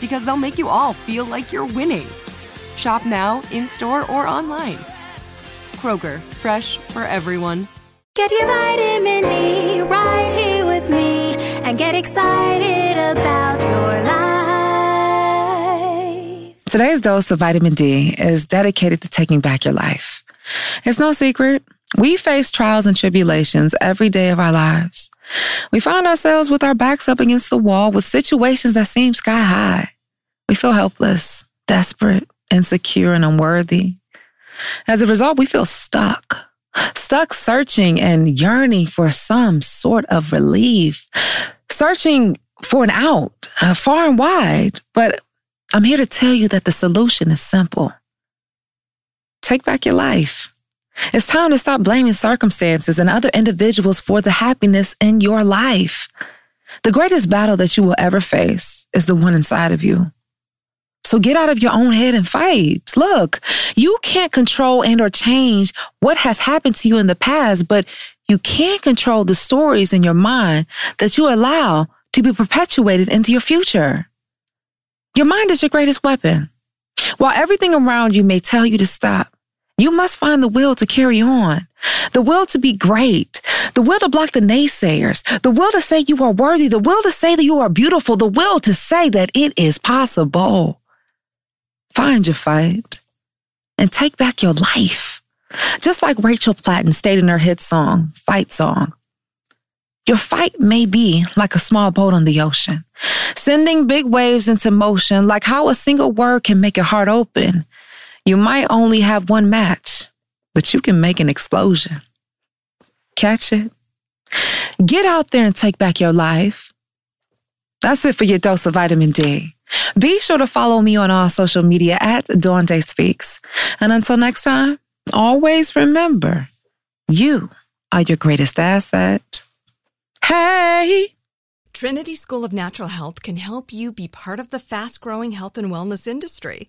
because they'll make you all feel like you're winning. Shop now, in store, or online. Kroger, fresh for everyone. Get your vitamin D right here with me and get excited about your life. Today's dose of vitamin D is dedicated to taking back your life. It's no secret. We face trials and tribulations every day of our lives. We find ourselves with our backs up against the wall with situations that seem sky high. We feel helpless, desperate, insecure, and unworthy. As a result, we feel stuck, stuck searching and yearning for some sort of relief, searching for an out uh, far and wide. But I'm here to tell you that the solution is simple take back your life. It's time to stop blaming circumstances and other individuals for the happiness in your life. The greatest battle that you will ever face is the one inside of you. So get out of your own head and fight. Look, you can't control and or change what has happened to you in the past, but you can control the stories in your mind that you allow to be perpetuated into your future. Your mind is your greatest weapon. While everything around you may tell you to stop, you must find the will to carry on, the will to be great, the will to block the naysayers, the will to say you are worthy, the will to say that you are beautiful, the will to say that it is possible. Find your fight and take back your life. Just like Rachel Platten stated in her hit song, Fight Song. Your fight may be like a small boat on the ocean, sending big waves into motion, like how a single word can make your heart open. You might only have one match, but you can make an explosion. Catch it? Get out there and take back your life. That's it for your dose of vitamin D. Be sure to follow me on all social media at Dawn Day Speaks. And until next time, always remember you are your greatest asset. Hey! Trinity School of Natural Health can help you be part of the fast growing health and wellness industry.